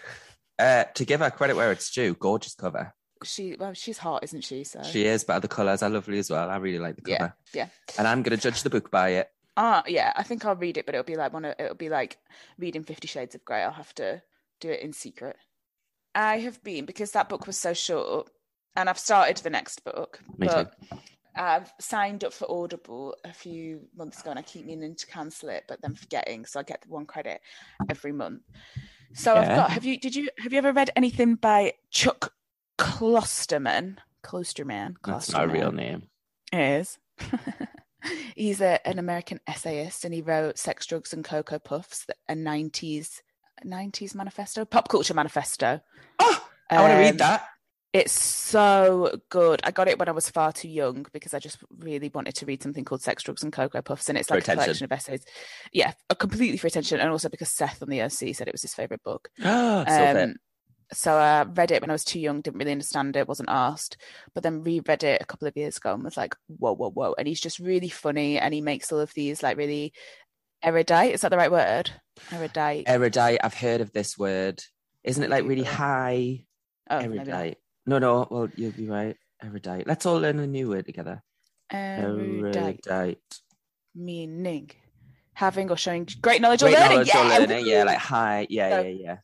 Uh, to give her credit where it's due, gorgeous cover. She, well, she's hot, isn't she? So, She is, but the colours are lovely as well. I really like the cover. Yeah, yeah. And I'm going to judge the book by it. Ah, yeah, I think I'll read it, but it'll be like one of it'll be like reading Fifty Shades of Grey. I'll have to do it in secret. I have been because that book was so short, and I've started the next book, Me but I've signed up for Audible a few months ago and I keep meaning to cancel it, but then forgetting. So I get one credit every month. So I've got have you did you have you ever read anything by Chuck Klosterman? Klosterman. That's my real name. It is. He's a, an American essayist and he wrote Sex, Drugs and Cocoa Puffs, a 90s 90s manifesto, pop culture manifesto. Oh, I want to Um, read that. It's so good. I got it when I was far too young because I just really wanted to read something called Sex, Drugs and Cocoa Puffs. And it's For like a attention. collection of essays. Yeah, completely for attention. And also because Seth on the OC said it was his favourite book. so fair. Um, so I read it when I was too young, didn't really understand it, wasn't asked, but then reread it a couple of years ago and was like, whoa, whoa, whoa. And he's just really funny and he makes all of these like really erudite. Is that the right word? Erudite. Erudite. I've heard of this word. Isn't it like really high? oh, erudite. No, no. Well, you'll be right. Erudite. Let's all learn a new word together. Erudite. Erudite. Meaning having or showing great knowledge or Great learning. knowledge or yeah, learning. Yeah, like high. Yeah, So- yeah, yeah.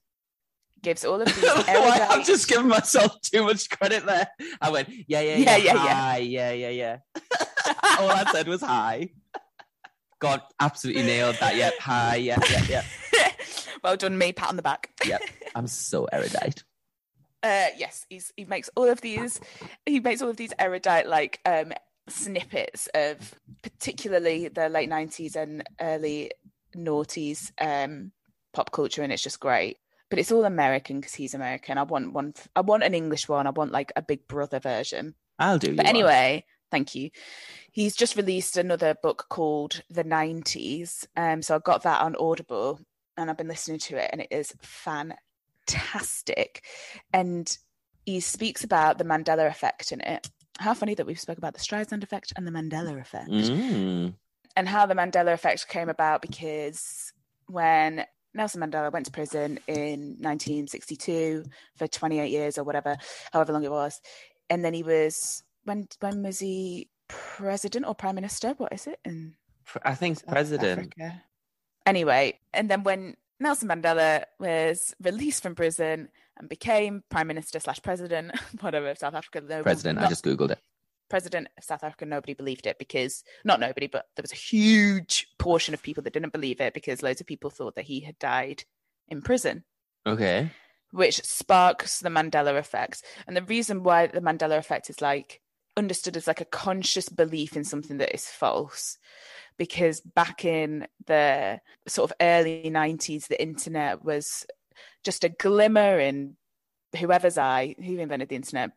Gives all of these erudite. I'm just giving myself too much credit there. I went, yeah, yeah, Yeah, yeah, yeah, yeah. yeah, yeah, yeah. All I said was high. God, absolutely nailed that. Yep, high, yeah, yeah, yeah. well done, me. Pat on the back. Yep, I'm so erudite. Uh, yes, he's he makes all of these. He makes all of these erudite like um snippets of particularly the late nineties and early noughties um pop culture, and it's just great. But it's all American because he's American. I want one. I want an English one. I want like a Big Brother version. I'll do. But you one. anyway, thank you. He's just released another book called The 90s. Um, so I got that on Audible and I've been listening to it and it is fantastic. And he speaks about the Mandela effect in it. How funny that we've spoke about the Streisand effect and the Mandela effect Mm. and how the Mandela effect came about because when Nelson Mandela went to prison in 1962 for 28 years or whatever, however long it was, and then he was when when was he president or prime minister? What is it in I think South president. Africa? Anyway, and then when Nelson Mandela was released from prison and became prime minister slash president, whatever of South Africa, President. I just googled it. President of South Africa, nobody believed it because not nobody, but there was a huge portion of people that didn't believe it because loads of people thought that he had died in prison, Okay. which sparks the Mandela effect. And the reason why the Mandela effect is like understood as like a conscious belief in something that is false. Because back in the sort of early 90s, the internet was just a glimmer in whoever's eye. Who invented the internet?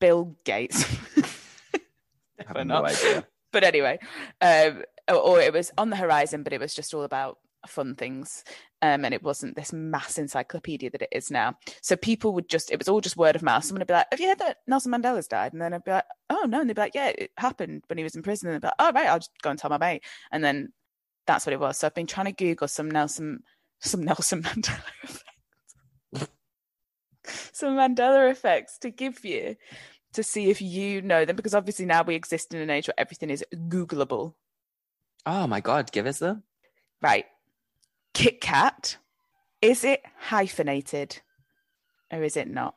Bill Gates. I have Definitely no not. idea. but anyway, um, or, or it was on the horizon, but it was just all about fun things. Um, and it wasn't this mass encyclopedia that it is now. So people would just, it was all just word of mouth. Someone would be like, Have you heard that Nelson Mandela's died? And then I'd be like, Oh, no. And they'd be like, Yeah, it happened when he was in prison. And they'd be like, Oh, right, I'll just go and tell my mate. And then that's what it was. So I've been trying to Google some Nelson, some Nelson Mandela effects. some Mandela effects to give you to see if you know them because obviously now we exist in an age where everything is googleable Oh my God, give us them. right kit kat is it hyphenated or is it not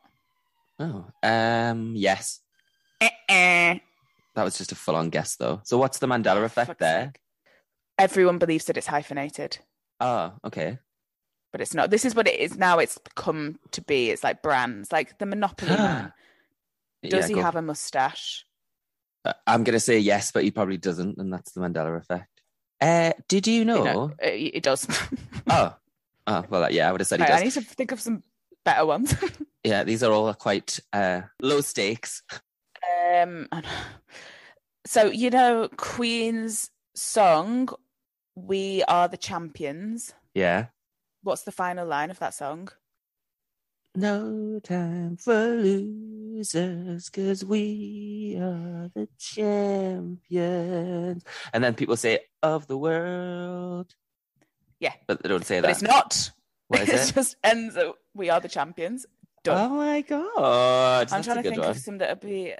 Oh, um, yes. That was just a full-on guess, though. So, what's the Mandela effect Fuck's there? sake. everyone believes that it's hyphenated Oh, okay. but it's not this is what it is now it's come to be it's like brands like the monopoly man does Yeah, he have for- a mustache Uh, I'm gonna say yes, but he probably doesn't, and that's the Mandela effect. Uh, did you know? You know, it, it does Oh, oh, well, yeah, I would have said he Right, i need to think of some better ones Yeah, these are all quite uh, low stakes. Um, so you know Queen's song, "We Are the Champions." Yeah. What's the final line of that song? No time for losers, cause we are the champions. And then people say of the world. Yeah. But they don't say But that. it's not. What is it it? just ends at "We Are the Champions." Done. Oh my god. I'm That's trying to think one. of some that would be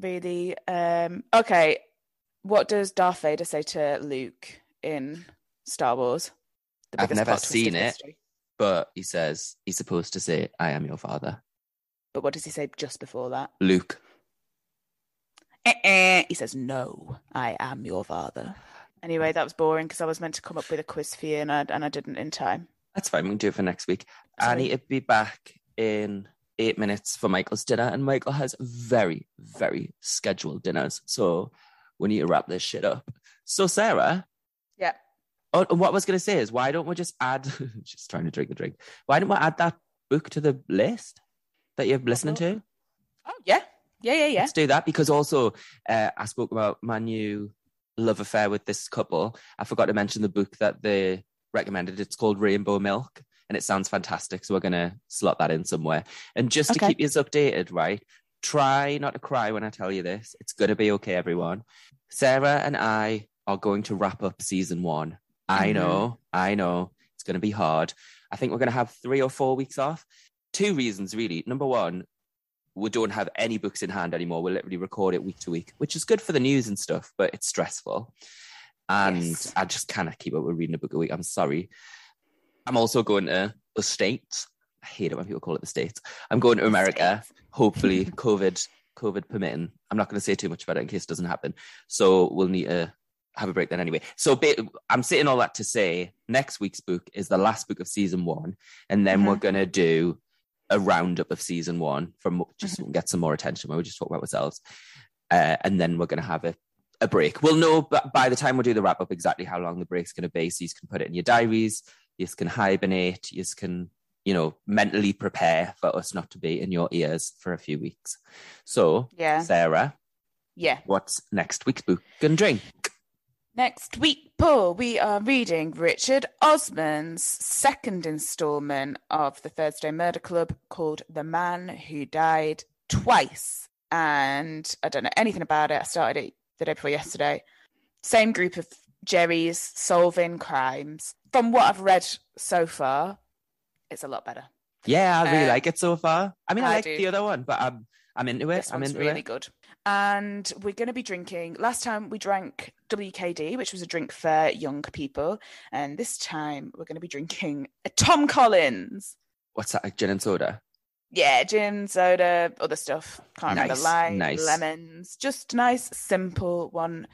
really um okay. What does Darth Vader say to Luke in Star Wars? The I've never seen it. history. But he says he's supposed to say, I am your father. But what does he say just before that? Luke. Eh-eh. He says, No, I am your father. Anyway, that was boring because I was meant to come up with a quiz for you and I, and I didn't in time. That's fine. We can do it for next week. Sorry. to be back in eight minutes for Michael's dinner, and Michael has very, very scheduled dinners. So we need to wrap this shit up. So, Sarah, Yeah. oh, what I was going to say is, why don't we just add, just trying to drink a drink, why don't we add that book to the list that you're listening to? Oh, yeah. Yeah, yeah, yeah. Let's do that because also uh, I spoke about my new love affair with this couple. I forgot to mention the book that they recommended. It's called Rainbow Milk and it sounds fantastic. So we're going to slot that in somewhere. And just to keep you updated, right? Try not to cry when I tell you this. It's going to be okay, everyone. Sarah and I are going to wrap up season one. I Mhm. know, I know. It's going to be hard. I think we're going to have three or four weeks off. Two reasons, really. Number one, we don't have any books in hand anymore. We literally record it week to week, which is good for the news and stuff, but it's stressful. And Yes. I just cannot keep up with reading a book a week. I'm sorry. I'm also going to the States. I hate it when people call it the States. I'm going to America, hopefully, COVID, COVID permitting. I'm not going to say too much about it in case it doesn't happen. So we'll need to have a break then anyway. So I'm saying all that to say next week's book is the last book of season one. And then Mhm. we're going to do a roundup of season one from just can get some more attention where we just talk about ourselves. Uh, and then we're going to have a, a break. We'll know b- by the time we do the wrap up exactly how long the break's going to be. So you can put it in your diaries, you can hibernate, you can, you know, mentally prepare for us not to be in your ears for a few weeks. So, Yeah. Sarah, Yeah. what's next week's book and drink? Next week, Paul, we are reading Richard Osman's second installment of the Thursday Murder Club called The Man Who Died Twice. And I don't know anything about it. I started it the day before yesterday. Same group of Jerry's solving crimes. From what I've read so far, it's a lot better. Yeah, I really Uh, like it so far. I mean, I, I like do. the other one, but I'm I'm into it. This I'm one's into really it. good. And we're going to be drinking. Last time we drank WKD, which was a drink for young people. And this time we're going to be drinking a Tom Collins. What's that? Like gin and soda? Yeah, gin, soda, other stuff. Can't remember. Nice, Lime, nice. lemons. Just nice, simple one.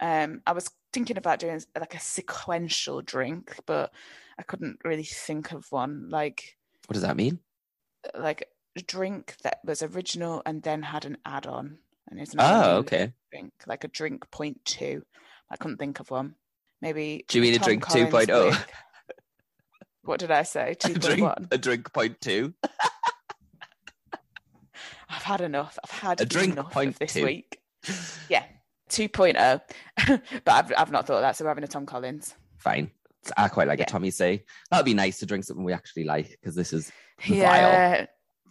Um, I was thinking about doing like a sequential drink, but I couldn't really think of one. Like, What does that mean? like a drink that was original and then had an add-on. And it's Oh, okay. drink, like a drink point two. I couldn't think of one. Maybe. Do you mean a drink Collins 2.0? with- What did I say? Two point drink, one. a drink point two. I've had enough. I've had A drink enough point of this two. week. Yeah, 2.0. but I've, I've not thought of that, so we're having a Tom Collins. Fine. I quite like Yeah. a Tommy say. That'd be nice to drink something we actually like because this is. Vile. Yeah,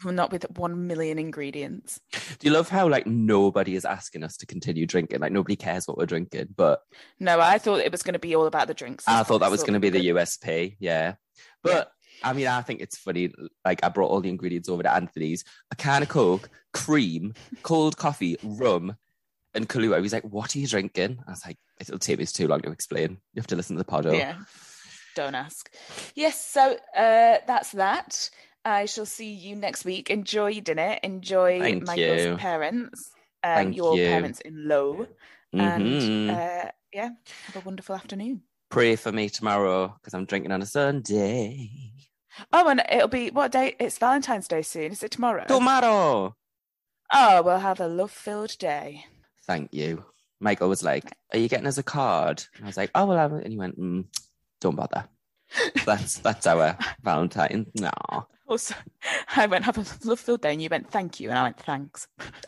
not with one million ingredients. Do you love how like nobody is asking us to continue drinking? Like nobody cares what we're drinking, but No, I thought it was going to be all about the drinks. I thought that was going to be the USP. Yeah, but I mean, I think it's funny. Like I brought all the ingredients over to Anthony's: a can of Coke, cream, cold coffee, rum, and Kahlua. He's like, "What are you drinking?" I was like, "It'll take me too long to explain. You have to listen to the pod." Yeah. Don't ask. Yes, so uh, that's that. I shall see you next week. Enjoy dinner. Enjoy Thank Michael's you. parents, um, your you. parents in low. Mhm. And uh, yeah, have a wonderful afternoon. Pray for me tomorrow because I'm drinking on a Sunday. Oh, and it'll be what day? It's Valentine's Day soon. Is it tomorrow? Tomorrow. Oh, we'll have a love filled day. Thank you. Michael was like, "Are you getting us a card?" And I was like, "Oh well," it." and he went, mm, "Don't bother." That's that's our Valentine. No. Also, I went have a love filled day, and you went thank you, and I went thanks.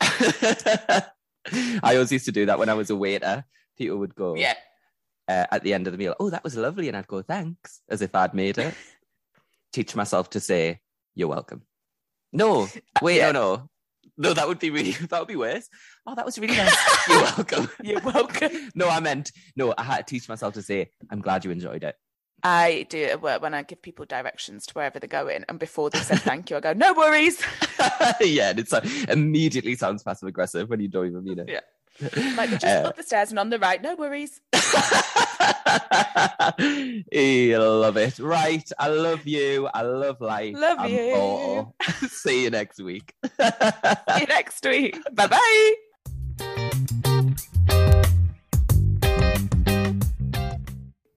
I always used to do that when I was a waiter. People would go Yeah, uh, at the end of the meal, "Oh, that was lovely," and I'd go, "Thanks," as if I'd made it. Teach myself to say, "You're welcome." No, wait, Yeah. no, no, no. That would be really. That would be worse. Oh, that was really nice. You're welcome. you're welcome. no, I meant no. I had to teach myself to say, "I'm glad you enjoyed it." I do it at work when I give people directions to wherever they're going, and before they said thank you, I go no worries. yeah, and it's immediately sounds passive aggressive when you don't even mean it. Yeah. Like just Uh, up the stairs and on the right, no worries. I love it. Right. I love you. I love life. Love I'm you. immortal. See you next week. See you next week. Bye bye.